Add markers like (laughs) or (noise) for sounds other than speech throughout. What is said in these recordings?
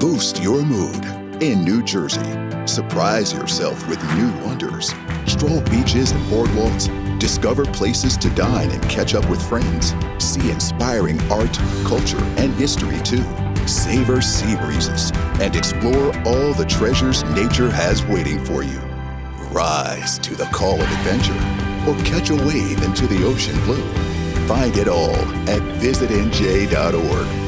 Boost your mood in New Jersey. Surprise yourself with new wonders. Stroll beaches and boardwalks. Discover places to dine and catch up with friends. See inspiring art, culture, and history too. Savor sea breezes and explore all the treasures nature has waiting for you. Rise to the call of adventure or catch a wave into the ocean blue. Find it all at visitnj.org.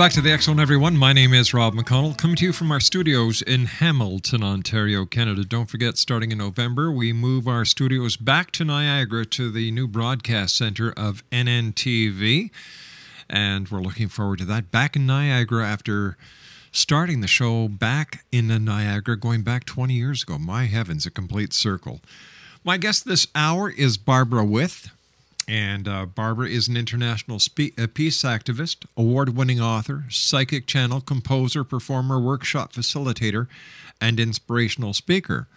Back to the Zone, everyone. My name is Rob McConnell, coming to you from our studios in Hamilton, Ontario, Canada. Don't forget, starting in November, we move our studios back to Niagara to the new broadcast center of NNTV. And we're looking forward to that. Back in Niagara after starting the show back in the Niagara, going back 20 years ago. My heavens, a complete circle. My guest this hour is Barbara With. And uh, Barbara is an international spe- peace activist, award winning author, psychic channel, composer, performer, workshop facilitator, and inspirational speaker.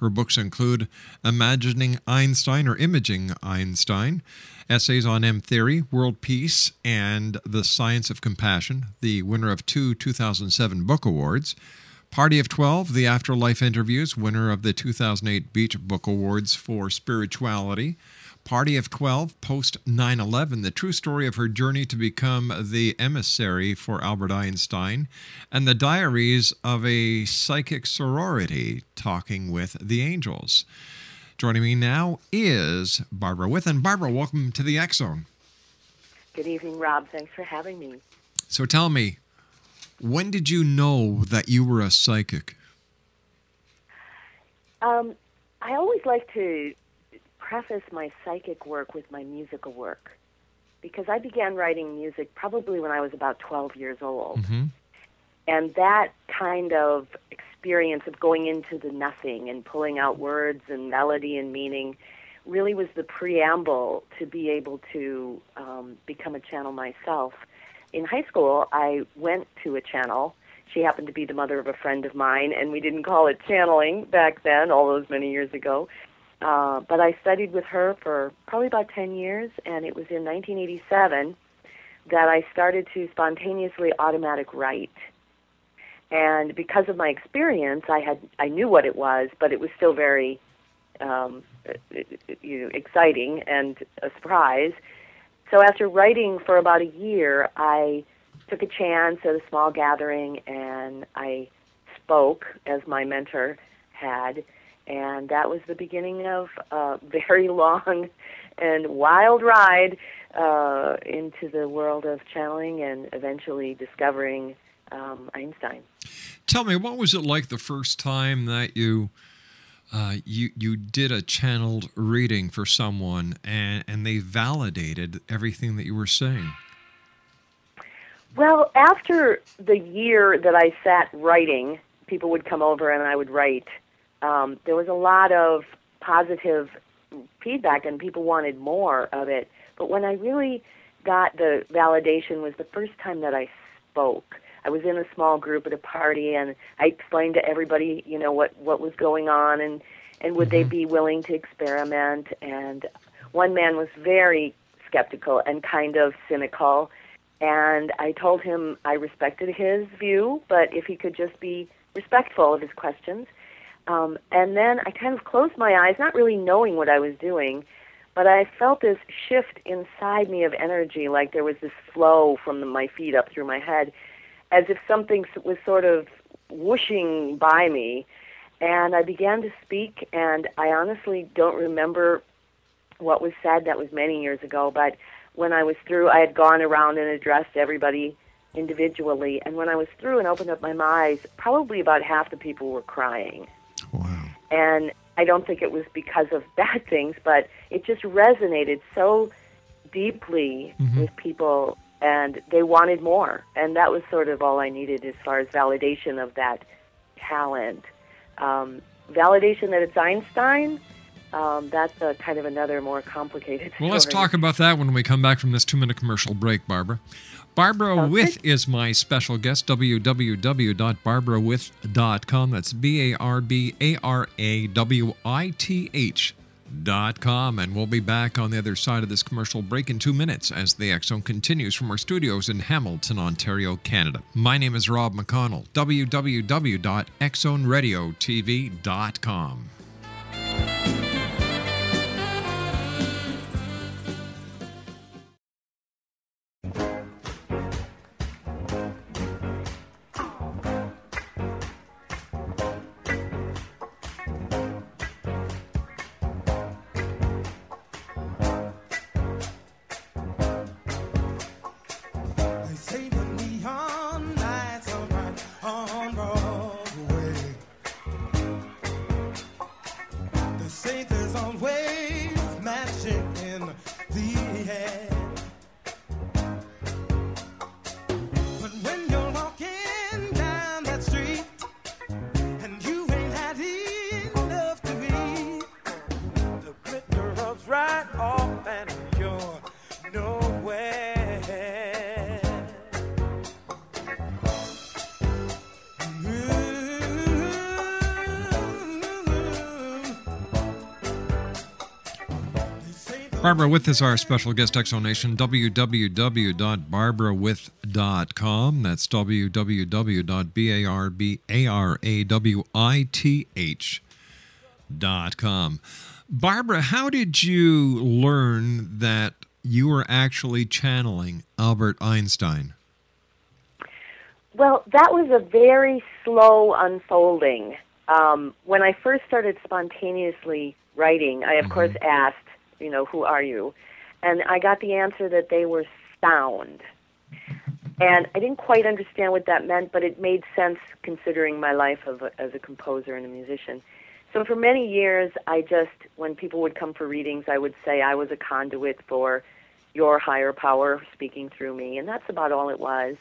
Her books include Imagining Einstein or Imaging Einstein, essays on M theory, world peace, and the science of compassion, the winner of two 2007 book awards. Party of 12, The Afterlife Interviews, winner of the 2008 Beach Book Awards for Spirituality. Party of 12, post 9 11, the true story of her journey to become the emissary for Albert Einstein, and the diaries of a psychic sorority talking with the angels. Joining me now is Barbara With. And Barbara, welcome to the X Zone. Good evening, Rob. Thanks for having me. So tell me, when did you know that you were a psychic? Um, I always like to preface my psychic work with my musical work because I began writing music probably when I was about 12 years old. Mm-hmm. And that kind of experience of going into the nothing and pulling out words and melody and meaning really was the preamble to be able to um, become a channel myself. In high school, I went to a channel. She happened to be the mother of a friend of mine, and we didn't call it channeling back then, all those many years ago. Uh, but I studied with her for probably about 10 years, and it was in 1987 that I started to spontaneously automatic write. And because of my experience, I had I knew what it was, but it was still very um, you know, exciting and a surprise. So after writing for about a year, I took a chance at a small gathering, and I spoke as my mentor had and that was the beginning of a very (laughs) long and wild ride uh, into the world of channeling and eventually discovering um, Einstein. Tell me, what was it like the first time that you uh, you you did a channeled reading for someone, and and they validated everything that you were saying. Well, after the year that I sat writing, people would come over and I would write. Um, there was a lot of positive feedback, and people wanted more of it. But when I really got the validation was the first time that I spoke. I was in a small group at a party, and I explained to everybody, you know, what what was going on, and and would they be willing to experiment? And one man was very skeptical and kind of cynical, and I told him I respected his view, but if he could just be respectful of his questions. Um, and then I kind of closed my eyes, not really knowing what I was doing, but I felt this shift inside me of energy, like there was this flow from the, my feet up through my head, as if something was sort of whooshing by me. And I began to speak, and I honestly don't remember what was said. That was many years ago, but when I was through, I had gone around and addressed everybody individually. And when I was through and opened up my eyes, probably about half the people were crying. And I don't think it was because of (laughs) bad things, but it just resonated so deeply with people, and they wanted more. And that was sort of all I needed as far as validation of that talent. Um, validation that it's Einstein. Um, that's a kind of another more complicated. Well, let's talk about that when we come back from this two minute commercial break, Barbara. Barbara Sounds With is my special guest. www.barbarawith.com. That's B A R B A R A W I T H dot com. And we'll be back on the other side of this commercial break in two minutes as the Zone continues from our studios in Hamilton, Ontario, Canada. My name is Rob McConnell. www.xzoneradiotv.com. Barbara With is our special guest exonation. www.barbarawith.com. That's www.barbarawith.com. Barbara, how did you learn that you were actually channeling Albert Einstein? Well, that was a very slow unfolding. Um, when I first started spontaneously writing, I of course asked, you know, who are you? And I got the answer that they were sound. And I didn't quite understand what that meant, but it made sense considering my life of a, as a composer and a musician. So for many years, I just, when people would come for readings, I would say I was a conduit for your higher power speaking through me, and that's about all it was.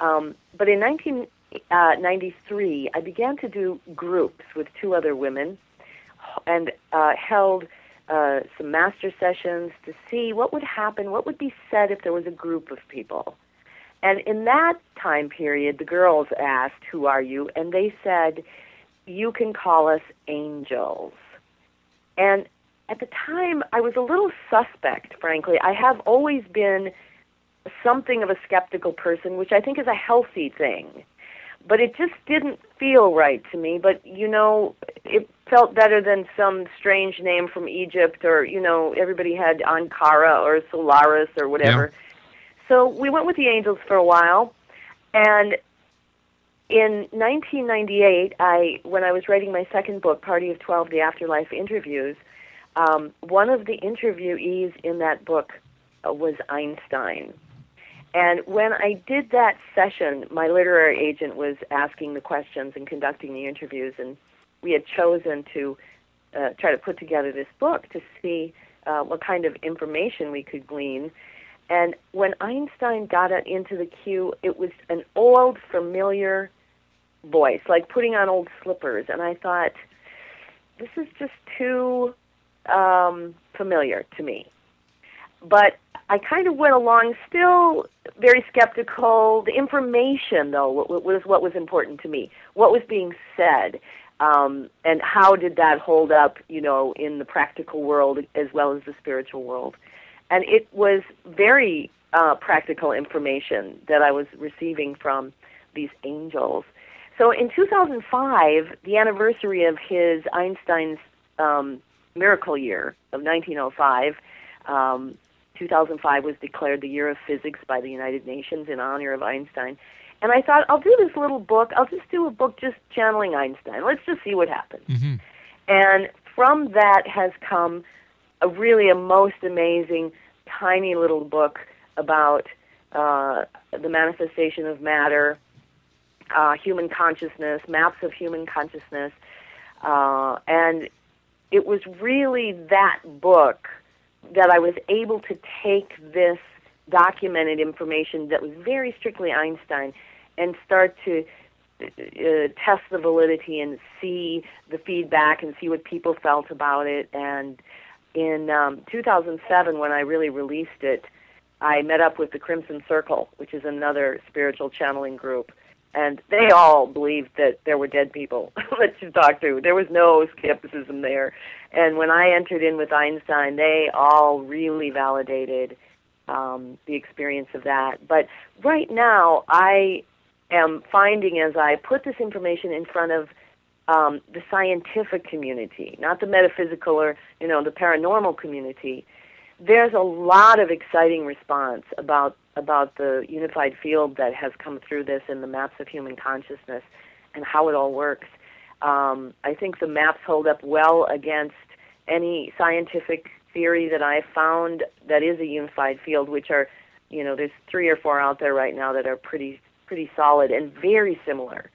Um, but in 1993, I began to do groups with two other women and uh, held uh, some master sessions to see what would happen, what would be said if there was a group of people. And in that time period, the girls asked, Who are you? And they said, You can call us angels. And at the time, I was a little suspect, frankly. I have always been something of a skeptical person, which I think is a healthy thing. But it just didn't feel right to me. But, you know, it felt better than some strange name from Egypt or, you know, everybody had Ankara or Solaris or whatever. Yeah. So we went with the Angels for a while. And in 1998, I when I was writing my second book, Party of Twelve: The Afterlife Interviews, um, one of the interviewees in that book uh, was Einstein. And when I did that session, my literary agent was asking the questions and conducting the interviews, and we had chosen to uh, try to put together this book to see uh, what kind of information we could glean. And when Einstein got into the queue, it was an old, familiar voice, like putting on old slippers. And I thought, this is just too um, familiar to me. But I kind of went along, still very skeptical. The information, though, was what was important to me. What was being said, um, and how did that hold up, you know, in the practical world as well as the spiritual world. And it was very uh, practical information that I was receiving from these angels. So in 2005, the anniversary of his Einstein's um, miracle year of 1905, um, 2005 was declared the year of physics by the United Nations in honor of Einstein. And I thought, I'll do this little book. I'll just do a book just channeling Einstein. Let's just see what happens. Mm-hmm. And from that has come a really a most amazing, tiny little book about uh, the manifestation of matter, uh, human consciousness, maps of human consciousness. Uh, and it was really that book that I was able to take this documented information that was very strictly Einstein and start to uh, test the validity and see the feedback and see what people felt about it. And in um, 2007, when I really released it, I met up with the Crimson Circle, which is another spiritual channeling group. And they all believed that there were dead people (laughs) that you talked to. There was no skepticism there. And when I entered in with Einstein, they all really validated um, the experience of that. But right now, I am finding as I put this information in front of um, the scientific community, not the metaphysical or you know the paranormal community, there's a lot of exciting response about about the unified field that has come through this and the maps of human consciousness and how it all works. Um, I think the maps hold up well against any scientific theory that I've found that is a unified field, which are, you know, there's three or four out there right now that are pretty pretty solid and very similar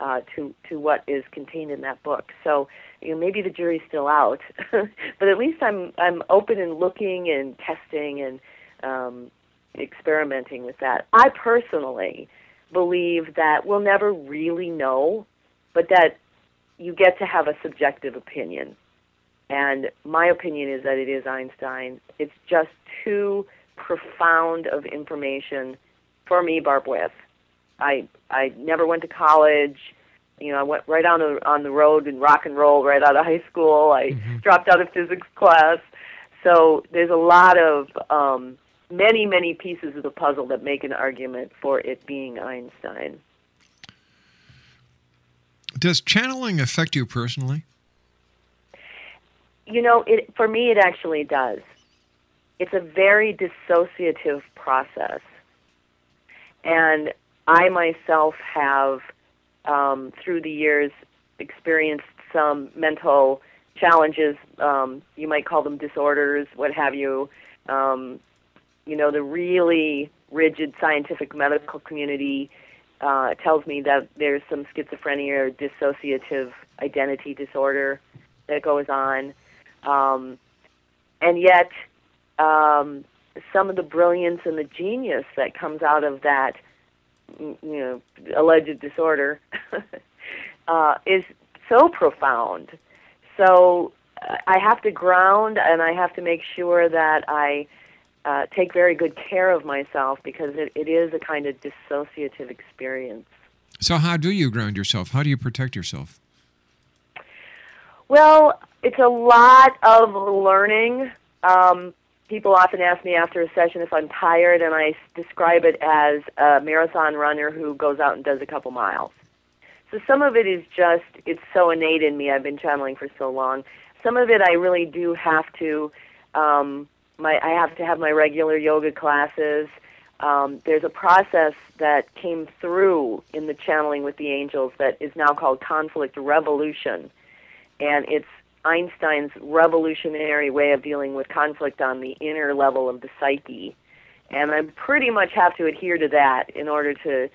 uh, to to what is contained in that book. So, you know, maybe the jury's still out, (laughs) but at least I'm I'm open and looking and testing and um, experimenting with that. I personally believe that we'll never really know, but that you get to have a subjective opinion. And my opinion is that it is Einstein. It's just too profound of information for me, Barb with. I I never went to college. You know, I went right on the on the road and rock and roll right out of high school. I Mm-hmm. dropped out of physics class. So there's a lot of um, many many pieces of the puzzle that make an argument for it being Einstein. Does channeling affect you personally? You know, it for me it actually does. It's a very dissociative process. And I myself have um, through the years experienced some mental challenges, um, you might call them disorders, what have you. Um, you know, the really rigid scientific medical community uh, tells me that there's some schizophrenia or dissociative identity disorder that goes on. Um, and yet, um, some of the brilliance and the genius that comes out of that, you know, alleged disorder (laughs) uh, is so profound. So uh, I have to ground and I have to make sure that I uh, take very good care of myself because it, it is a kind of dissociative experience. So, how do you ground yourself? How do you protect yourself? Well, it's a lot of learning. Um, people often ask me after a session if I'm tired, and I describe it as a marathon runner who goes out and does a couple miles. So some of it is just, it's so innate in me. I've been channeling for so long. Some of it I really do have to, um, my, I have to have my regular yoga classes. Um, there's a process that came through in the channeling with the angels that is now called conflict revolution. And it's Einstein's revolutionary way of dealing with conflict on the inner level of the psyche. And I pretty much have to adhere to that in order to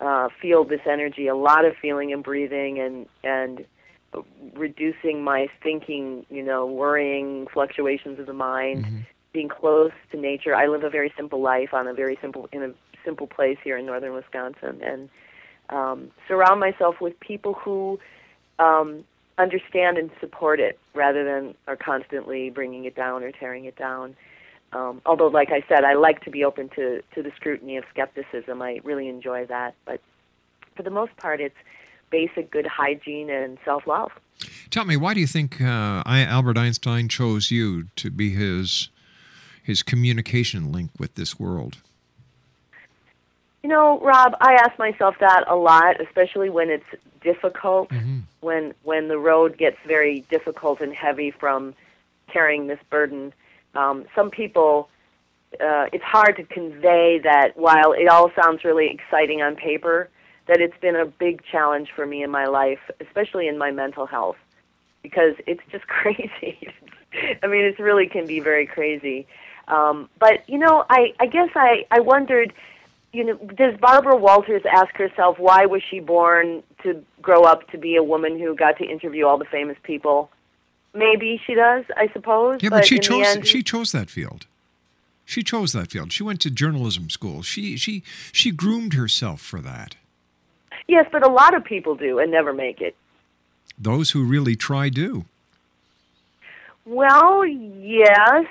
uh, feel this energy. A lot of feeling and breathing and and reducing my thinking, you know, worrying fluctuations of the mind, being close to nature. I live a very simple life on a very simple in a simple place here in northern Wisconsin, and um, surround myself with people who um, understand and support it rather than are constantly bringing it down or tearing it down. Um, although, like I said, I like to be open to, to the scrutiny of skepticism. I really enjoy that. But for the most part, it's basic good hygiene and self love. Tell me, why do you think uh, I, Albert Einstein chose you to be his his communication link with this world? You know, Rob, I ask myself that a lot, especially when it's difficult, Mm-hmm. when when the road gets very difficult and heavy from carrying this burden. Um, some people, uh, it's hard to convey that while it all sounds really exciting on paper, that it's been a big challenge for me in my life, especially in my mental health, because it's just (laughs) crazy. I mean, it really can be very crazy. Um, but you know, I I guess I I wondered you know, does Barbara Walters ask herself why was she born to grow up to be a woman who got to interview all the famous people? Maybe she does, I suppose. Yeah, but, she chose end, she chose that field. She chose that field. She went to journalism school. She she she groomed herself for that. yes, but a lot of people do and never make it. Those who really try do. Well, yes,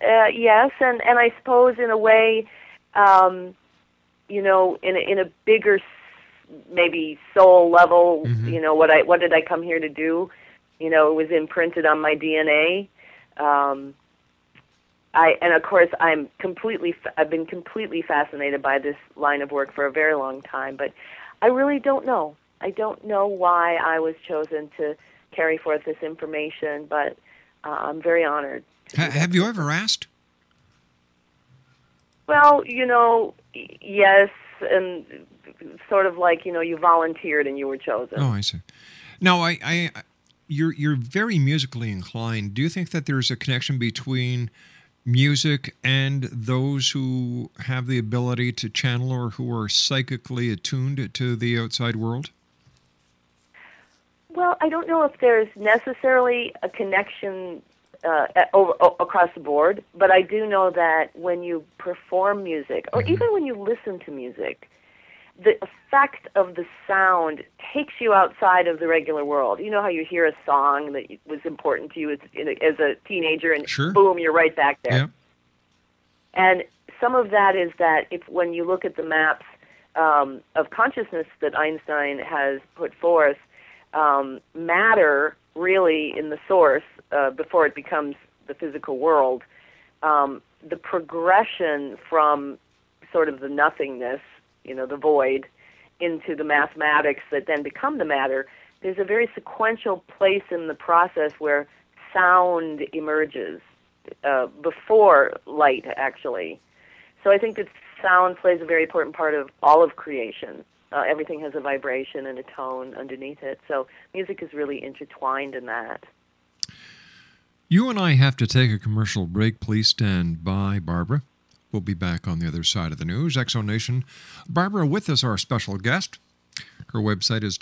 uh, yes, and and I suppose in a way, um, you know, in a, in a bigger, s- maybe soul level, you know, what I what did I come here to do? You know, it was imprinted on my DNA. Um, I and of course I'm completely I've been completely fascinated by this line of work for a very long time, but I really don't know. I don't know why I was chosen to carry forth this information, but uh, I'm very honored. Ha- have you ever asked? Well, you know, yes, and sort of like you know, you volunteered and you were chosen. Oh, I see. Now, I, I, you're you're very musically inclined. Do you think that there's a connection between music and those who have the ability to channel or who are psychically attuned to the outside world? Well, I don't know if there's necessarily a connection uh, over, o- across the board, but I do know that when you perform music, or even when you listen to music, the effect of the sound takes you outside of the regular world. You know how you hear a song that was important to you as, in a, as a teenager, and Sure. boom, you're right back there. Yeah. And some of that is that if when you look at the maps um, of consciousness that Einstein has put forth, um, matter really in the source uh, before it becomes the physical world, um, the progression from sort of the nothingness, you know, the void, into the mathematics that then become the matter. There's a very sequential place in the process where sound emerges uh, before light, actually. So I think that sound plays a very important part of all of creation. Uh, everything has a vibration and a tone underneath it. So music is really intertwined in that. You and I have to take a commercial break. Please stand by, Barbara. We'll be back on the other side of the news. Exo Nation. Barbara with us, our special guest. Her website is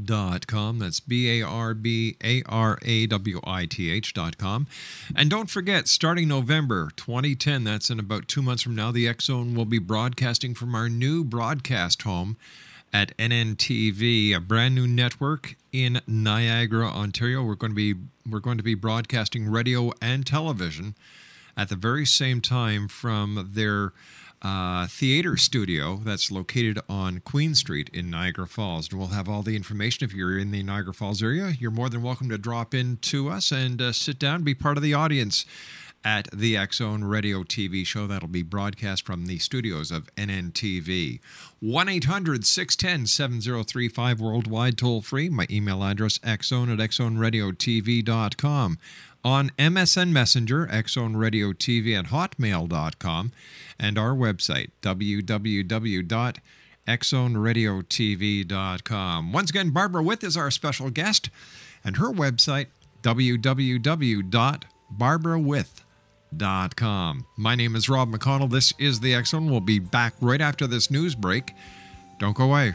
www.barbarawith.com. That's B A R B A R A W I T H.com. And don't forget, starting November 2010, that's in about two months from now, the X Zone will be broadcasting from our new broadcast home at NNTV, a brand new network in Niagara, Ontario. We're going to be we're going to be broadcasting radio and television at the very same time from their uh, theater studio that's located on Queen Street in Niagara Falls. And we'll have all the information. If you're in the Niagara Falls area, you're more than welcome to drop in to us and uh, sit down, be part of the audience at the Zone Radio TV show that'll be broadcast from the studios of NNTV. 1 800 610 7035 worldwide toll free. My email address xzone at xzoneradiotv.com. On MSN Messenger, xzoneradiotv at hotmail.com, and our website, www.xzoneradiotv.com. Once again, Barbara With is our special guest, and her website, www.barbarawith.com. My name is Rob McConnell. This is the Zone. We'll be back right after this news break. Don't go away.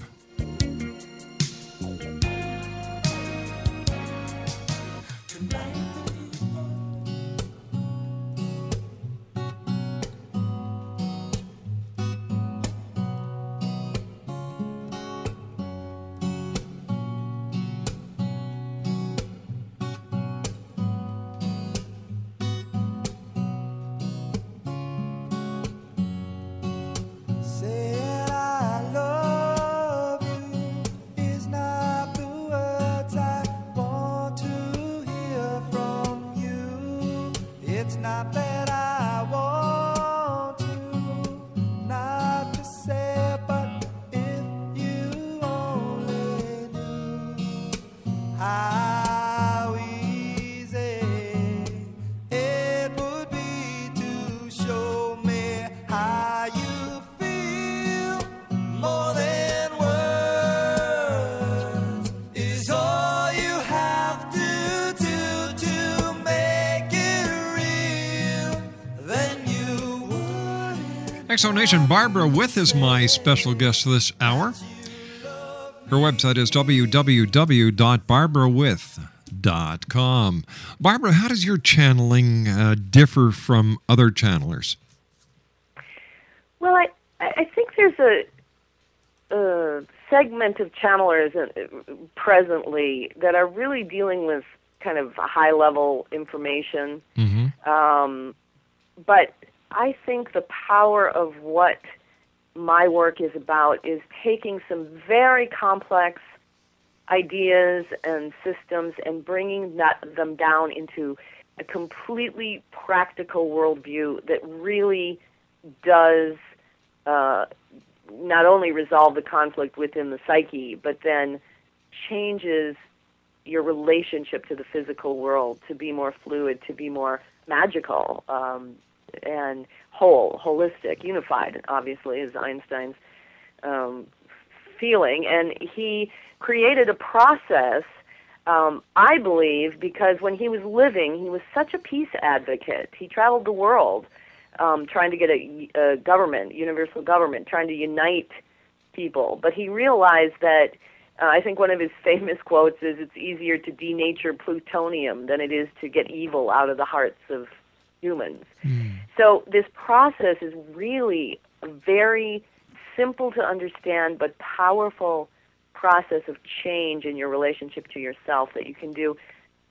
Exonation Barbara With is my special guest this hour. Her website is www.barbarawith.com. Barbara, how does your channeling uh, differ from other channelers? Well, I I think there's a, a segment of channelers uh, presently that are really dealing with kind of high level information. Mm-hmm. Um, but I think the power of what my work is about is taking some very complex ideas and systems and bringing that, them down into a completely practical worldview that really does uh, not only resolve the conflict within the psyche, but then changes your relationship to the physical world to be more fluid, to be more magical, um, and whole, holistic, unified. Obviously, is Einstein's um, feeling, and he created a process. Um, I believe because when he was living, he was such a peace advocate. He traveled the world um, trying to get a, a government, universal government, trying to unite people. But he realized that uh, I think one of his (laughs) famous quotes is, "It's easier to denature plutonium than it is to get evil out of the hearts of humans." So this process is really a very simple to understand but powerful process of change in your relationship to yourself that you can do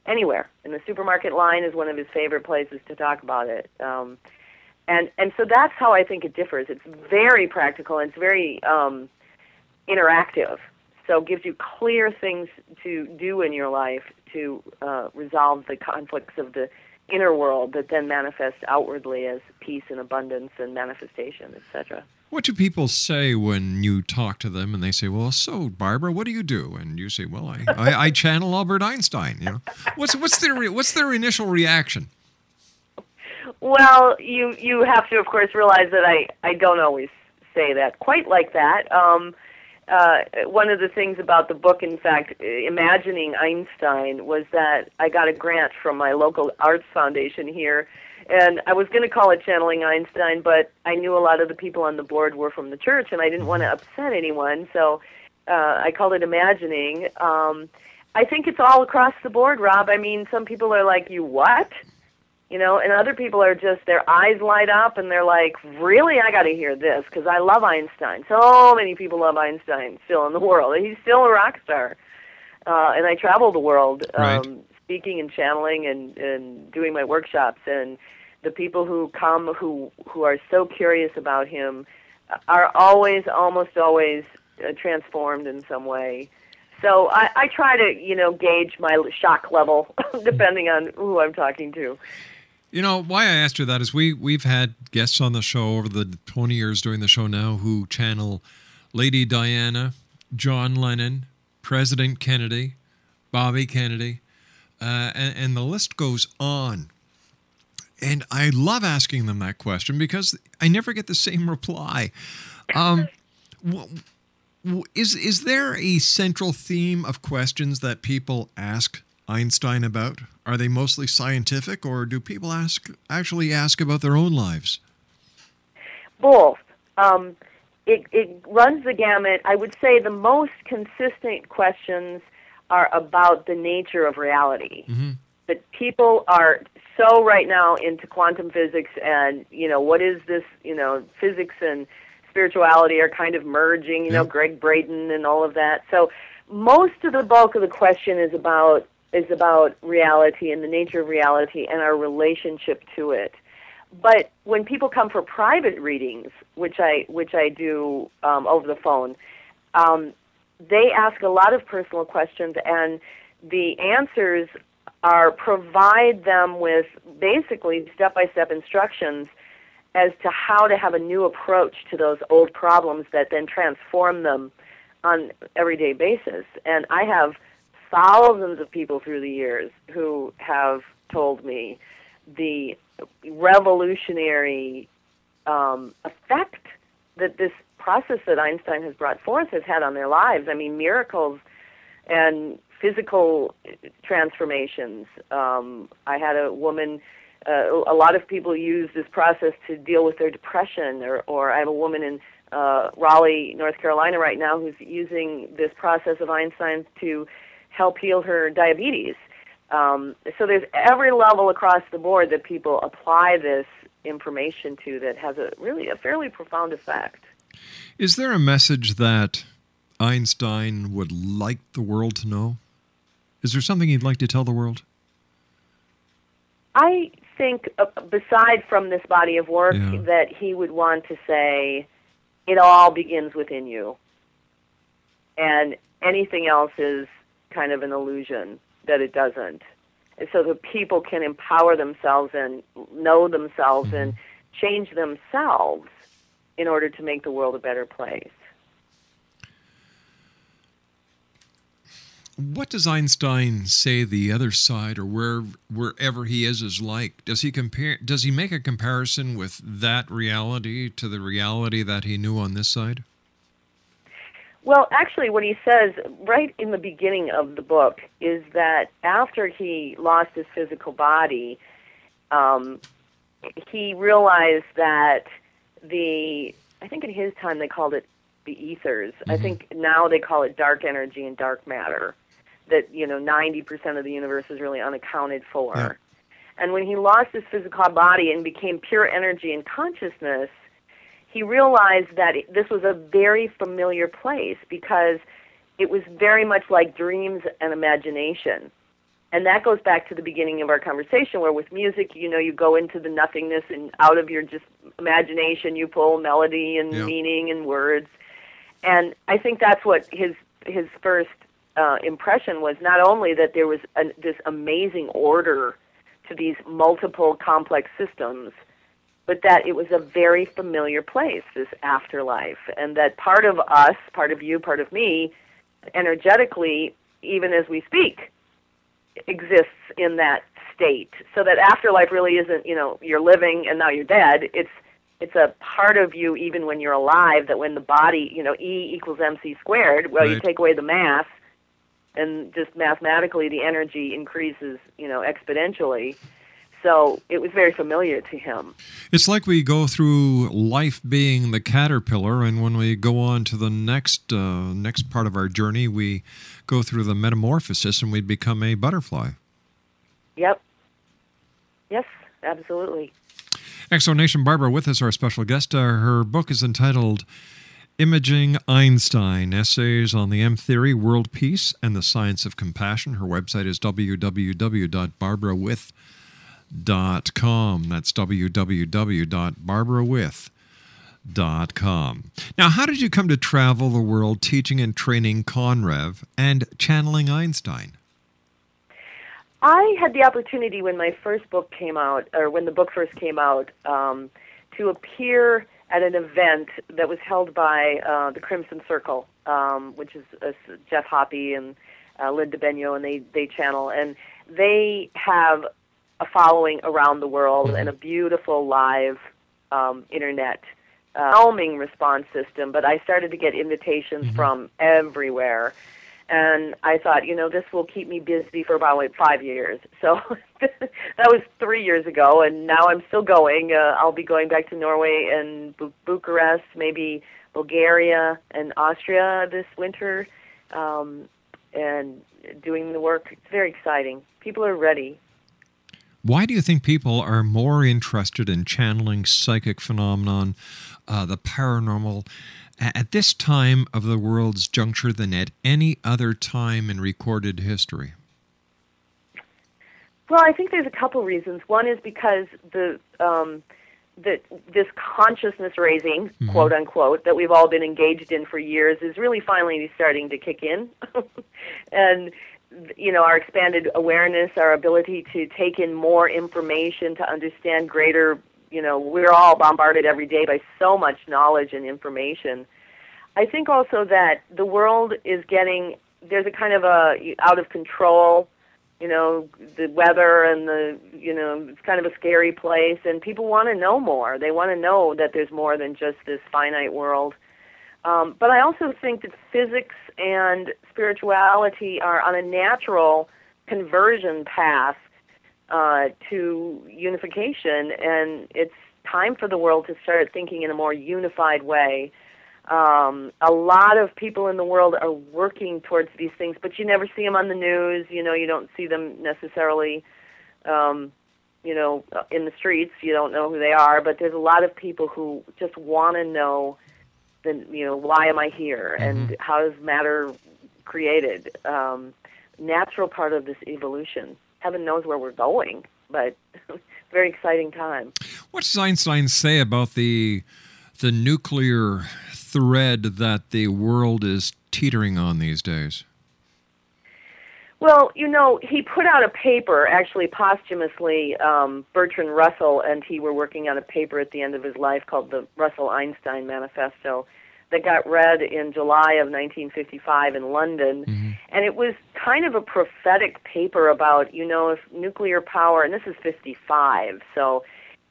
anywhere. And the supermarket line is one of his favorite places to talk about it. Um, and and so that's how I think it differs. It's very practical and it's very um, interactive. So it gives you clear things to do in your life to uh, resolve the conflicts of the inner world that then manifests outwardly as peace and abundance and manifestation, etc. What do people say when you talk to them and they say, "Well, so Barbara, what do you do?" And you say, "Well, I, I, I channel Albert Einstein." You know, what's what's their re- what's their initial reaction? Well, you you have to, of course, realize that I I don't always say that quite like that. Um, uh, one of the things about the book, in fact, imagining Einstein, was that I got a grant from my local arts foundation here, and I was going to call it channeling Einstein, but I knew a lot of the people on the board were from the church, and I didn't want to upset anyone, so uh, I called it imagining. Um, I think it's all across the board, Rob. I mean, some people are like, "You what?" You know and other people are just their eyes light up and they're like really? I got to hear this because i love einstein. So many people love einstein still in the world. He's still a rock star uh, and i travel the world um, Right. speaking and channeling and, and doing my workshops. And the people who come who who are so curious about him are always almost always uh, transformed in some way. So I, I try to you know gauge my shock level (laughs) depending on who i'm talking to You know why I asked you that is we we've had guests on the show over the 20 years doing the show now who channel Lady Diana, John Lennon, President Kennedy, Bobby Kennedy, uh, and, and the list goes on. And I love asking them that question because I never get the same reply. Um, is is there a central theme of questions that people ask Einstein about? Are they mostly scientific, or do people ask actually ask about their own lives? Both. Um, it, it runs the gamut. I would say the most consistent questions are about the nature of reality. That people are so right now into quantum physics and, you know, what is this, you know, physics and spirituality are kind of merging, you know, Gregg Braden and all of that. So most of the bulk of the question is about is about reality and the nature of reality and our relationship to it. But when people come for private readings, which I which I do um, over the phone, um, they ask a lot of personal questions, and the answers are provide them with basically step by step instructions as to how to have a new approach to those old problems that then transform them on everyday basis. And I have thousands of people through the years who have told me the revolutionary um, effect that this process that Einstein has brought forth has had on their lives. I mean, miracles and physical transformations. Um, I had a woman. Uh, a lot of people use this process to deal with their depression, or, or I have a woman in uh, Raleigh, North Carolina, right now who's using this process of Einstein to help heal her diabetes. Um, so there's every level across the board that people apply this information to that has a really a fairly profound effect. Is there a message that Einstein would like the world to know? Is there something he'd like to tell the world? I think, uh, beside from this body of work, Yeah. that he would want to say, it all begins within you. And anything else is kind of an illusion that it doesn't. And so that people can empower themselves and know themselves and mm-hmm. change themselves in order to make the world a better place. What does Einstein say the other side or where wherever he is is like? Does he compare does he make a comparison with that reality to the reality that he knew on this side? Well, actually, what he says right in the beginning of the book is that after he lost his physical body, um, he realized that the, I think in his time they called it the ethers. I think now they call it dark energy and dark matter. That, you know, 90% of the universe is really unaccounted for. Yeah. And when he lost his physical body and became pure energy and consciousness, he realized that this was a very familiar place because it was very much like dreams and imagination. And that goes back to the beginning of our conversation where with music, you know, you go into the nothingness and out of your just imagination you pull melody and Yeah. meaning and words. And I think that's what his his first uh, impression was not only that there was an, this amazing order to these multiple complex systems, but that it was a very familiar place, this afterlife, and that part of us, part of you, part of me, energetically, even as we speak, exists in that state. So that afterlife really isn't, you know, you're living and now you're dead. It's it's a part of you even when you're alive that when the body, you know, E equals MC squared, well you take away the mass and just mathematically the energy increases, you know, exponentially. So it was very familiar to him. It's like we go through life being the caterpillar, and when we go on to the next uh, next part of our journey, we go through the metamorphosis, and we become a butterfly. Yep. Yes, absolutely. Exonation Barbara with us, our special guest. Uh, her book is entitled Imaging Einstein Essays on the M Theory, World Peace, and the Science of Compassion. Her website is www.barbarawith.com. That's www.barbarawith.com. Now, how did you come to travel the world teaching and training Conrev and channeling Einstein? I had the opportunity when my first book came out, or when the book first came out, um, to appear at an event that was held by uh, the Crimson Circle, um, which is uh, Jeff Hoppe and uh, Linda Benyo, and they they channel, and they have a following around the world and a beautiful live um, internet uh, calming response system. But I started to get invitations from everywhere. And I thought, you know, this will keep me busy for about like five years. So (laughs) that was three years ago, and now I'm still going. Uh, I'll be going back to Norway and Bu- Bucharest, maybe Bulgaria and Austria this winter, um, and doing the work. It's very exciting. People are ready. Why do you think people are more interested in channeling psychic phenomenon, uh, the paranormal, at this time of the world's juncture than at any other time in recorded history? Well, I think there's a couple reasons. One is because the um, that this consciousness raising, quote unquote, that we've all been engaged in for years is really finally starting to kick in, (laughs) and you know our expanded awareness, our ability to take in more information, to understand greater. You know, we're all bombarded every day by so much knowledge and information. I think also that the world is getting there's a kind of a out of control you know the weather and the you know it's kind of a scary place and people want to know more they want to know that there's more than just this finite world um, but i also think that physics and spirituality are on a natural conversion path uh, to unification and it's time for the world to start thinking in a more unified way um, a lot of people in the world are working towards these things, but you never see them on the news. You know, you don't see them necessarily, um, you know, in the streets. You don't know who they are, but there's a lot of people who just want to know, the, you know, why am I here and how is matter created? Um, natural part of this evolution. Heaven knows where we're going, but (laughs) very exciting time. What does Einstein say about the the nuclear thread that the world is teetering on these days? Well, you know, he put out a paper, actually posthumously. Um, Bertrand Russell and he were working on a paper at the end of his life called the Russell Einstein Manifesto that got read in July of 1955 in London. And it was kind of a prophetic paper about, you know, if nuclear power, and this is 55, so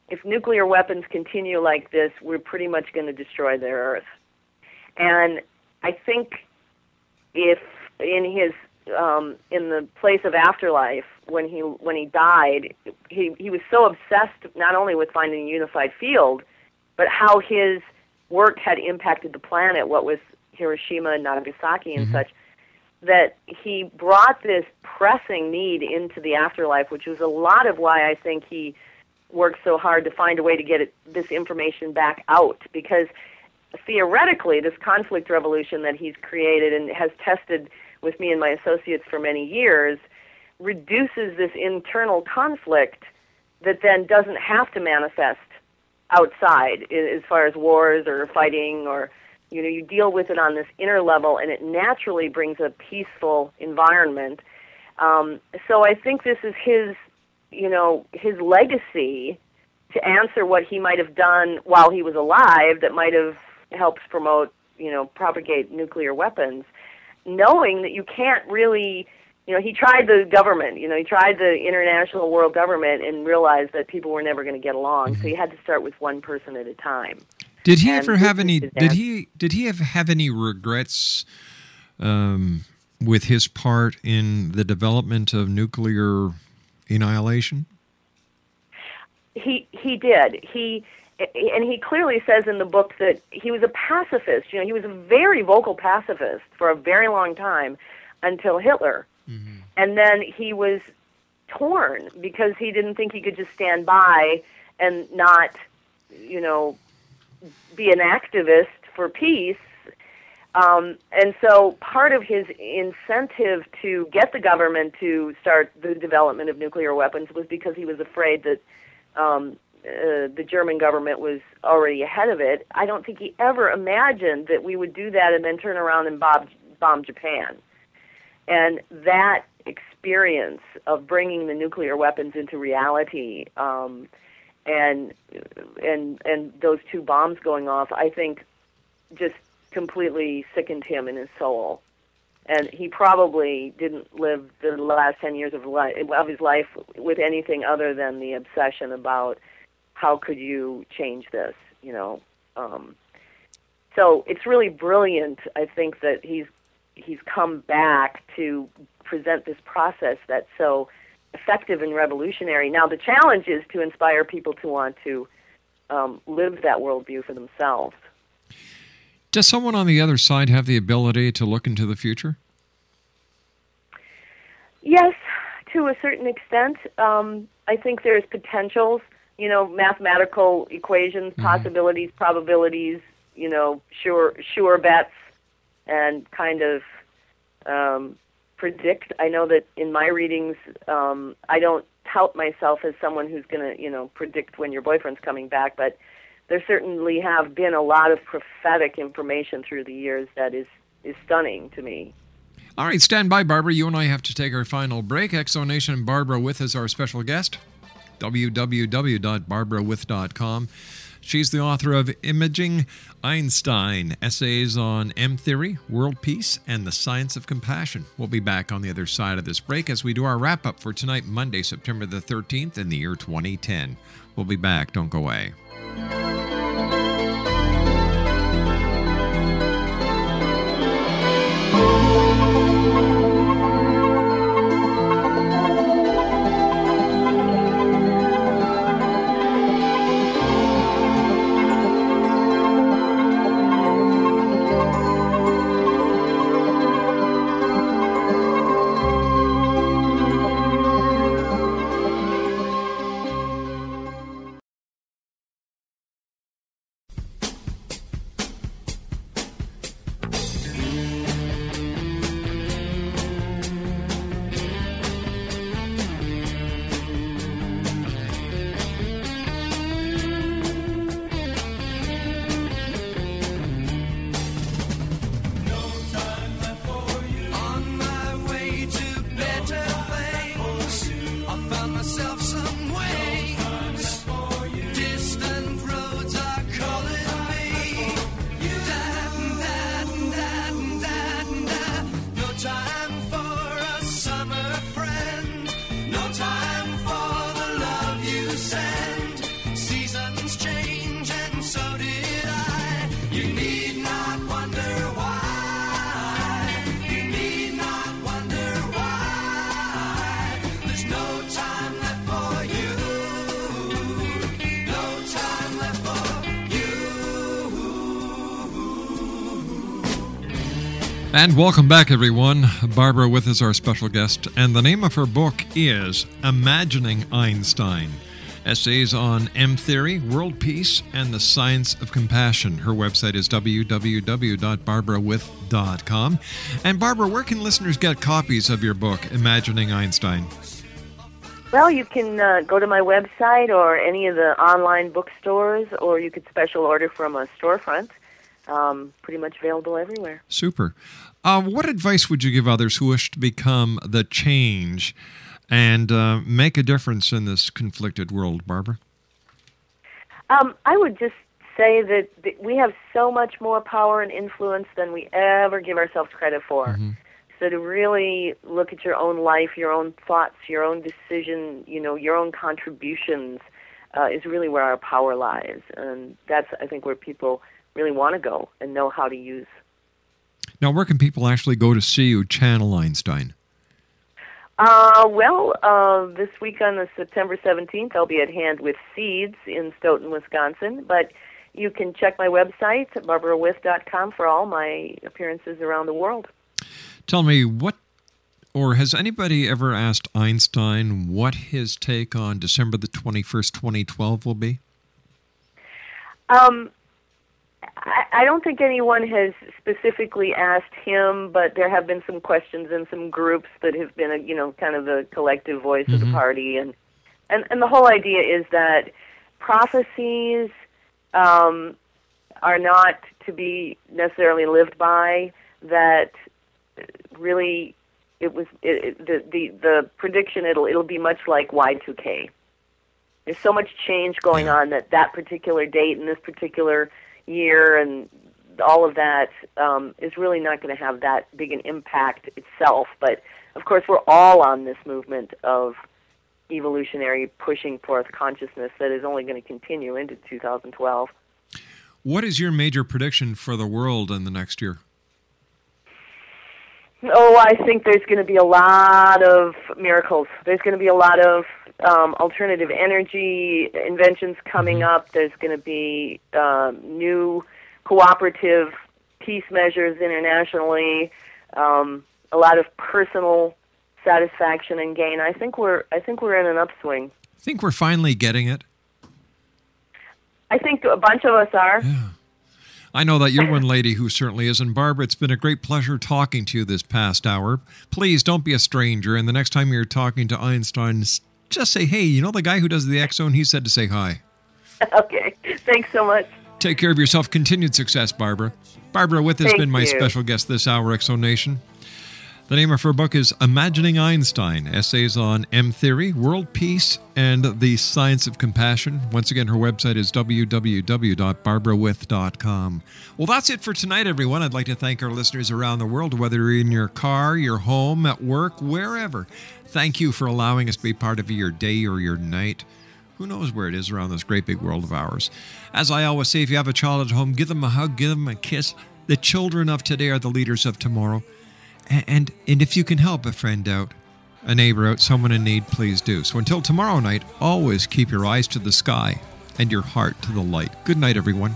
if nuclear weapons continue like this, we're pretty much going to destroy the Earth. And I think if in his um, in the place of afterlife when he when he died, he he was so obsessed not only with finding a unified field, but how his work had impacted the planet, what with Hiroshima and Nagasaki and such, that he brought this pressing need into the afterlife, which was a lot of why I think he worked so hard to find a way to get it, this information back out because theoretically this conflict revolution that he's created and has tested with me and my associates for many years reduces this internal conflict that then doesn't have to manifest outside as far as wars or fighting or you know you deal with it on this inner level and it naturally brings a peaceful environment. Um, so i think this is his you know his legacy to answer what he might have done while he was alive that might have helped promote you know propagate nuclear weapons knowing that you can't really you know he tried the government you know he tried the international world government and realized that people were never going to get along so he had to start with one person at a time Did he And ever have any? Did he? Did he have have any regrets um, with his part in the development of nuclear annihilation? he he did he and he clearly says in the book that he was a pacifist. You know he was a very vocal pacifist for a very long time until hitler. And then he was torn because he didn't think he could just stand by and not you know be an activist for peace. Um, and so part of his incentive to get the government to start the development of nuclear weapons was because he was afraid that um, uh, the German government was already ahead of it. I don't think he ever imagined that we would do that and then turn around and bomb, bomb Japan. And that experience of bringing the nuclear weapons into reality, um, and and and those two bombs going off, I think, just completely sickened him in his soul. And he probably didn't live the last ten years of life of his life with anything other than the obsession about how could you change this, you know. Um, so it's really brilliant. I think that he's he's come back to present this process that's so effective and revolutionary. Now the challenge is to inspire people to want to um, live that worldview for themselves. Does someone on the other side have the ability to look into the future? Yes, to a certain extent. Um, I think there's potentials, you know, mathematical equations, possibilities, probabilities, you know, sure sure bets, and kind of um, predict. I know that in my readings, um, I don't tout myself as someone who's going to, you know, predict when your boyfriend's coming back, but there certainly have been a lot of prophetic information through the years that is is stunning to me. All right, stand by, Barbara. You and I have to take our final break. Exonation Barbara With is our special guest. www.barbarawith.com. She's the author of Imagining Einstein Essays on M Theory, World Peace, and the Science of Compassion. We'll be back on the other side of this break as we do our wrap up for tonight, Monday, September the 13th, in the year 2010. We'll be back. Don't go away. And welcome back, everyone. Barbara With is our special guest, and the name of her book is Imagining Einstein Essays on M Theory, World Peace, and the Science of Compassion. Her website is www.barbarawith.com. And Barbara, where can listeners get copies of your book, Imagining Einstein? Well, you can uh, go to my website or any of the online bookstores, or you could special order from a storefront. Um, pretty much available everywhere. Super. Uh, what advice would you give others who wish to become the change and uh, make a difference in this conflicted world, Barbara? Um, I would just say that, that we have so much more power and influence than we ever give ourselves credit for. So to really look at your own life, your own thoughts, your own decision, you know, your own contributions, uh, is really where our power lies, and that's I think where people really want to go and know how to use. Now, where can people actually go to see you channel Einstein? Uh, well, uh, this week on the September 17th, I'll be at Hand with Seeds in Stoughton, Wisconsin. But you can check my website, barbarawith.com, for all my appearances around the world. Tell me what, or has anybody ever asked Einstein what his take on December the 21st, 2012 will be? Um, I, don't think anyone has specifically asked him, but there have been some questions in some groups that have been, a, you know, kind of the collective voice of the party, and and and the whole idea is that prophecies um, are not to be necessarily lived by. That really it was it, it, the the the prediction. It'll it'll be much like Y2K. There's so much change going on that that particular date and this particular year and all of that um, is really not going to have that big an impact itself. But of course, we're all on this movement of evolutionary pushing forth consciousness that is only going to continue into 2012. What is your major prediction for the world in the next year? Oh, I think there's going to be a lot of miracles. There's going to be a lot of um, alternative energy inventions coming up. There's going to be um, new cooperative peace measures internationally. Um, a lot of personal satisfaction and gain. I think we're I think we're in an upswing. I think we're finally getting it. I think a bunch of us are. I know that you're one lady who certainly is. And Barbara, it's been a great pleasure talking to you this past hour. Please don't be a stranger. And the next time you're talking to Einstein, just say, hey, you know the guy who does the X Zone? He said to say hi. (laughs) okay. Thanks so much. Take care of yourself. Continued success, Barbara. Barbara With has Thank been my you. special guest this hour, Exo Nation. The name of her book is Imagining Einstein Essays on M Theory, World Peace, and the Science of Compassion. Once again, her website is www.barbarawith.com. Well, that's it for tonight, everyone. I'd like to thank our listeners around the world, whether you're in your car, your home, at work, wherever. Thank you for allowing us to be part of your day or your night. Who knows where it is around this great big world of ours? As I always say, if you have a child at home, give them a hug, give them a kiss. The children of today are the leaders of tomorrow. And and if you can help a friend out, a neighbor out, someone in need, please do. So until tomorrow night, always keep your eyes to the sky and your heart to the light. Good night, everyone.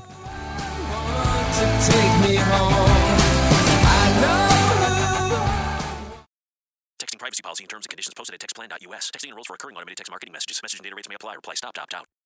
Texting privacy policy and terms and conditions posted at textplan.us. Texting and rules for recurring automated text marketing messages. Message and data rates may apply. Reply stop to opt out.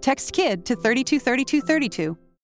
Text KID to 323232.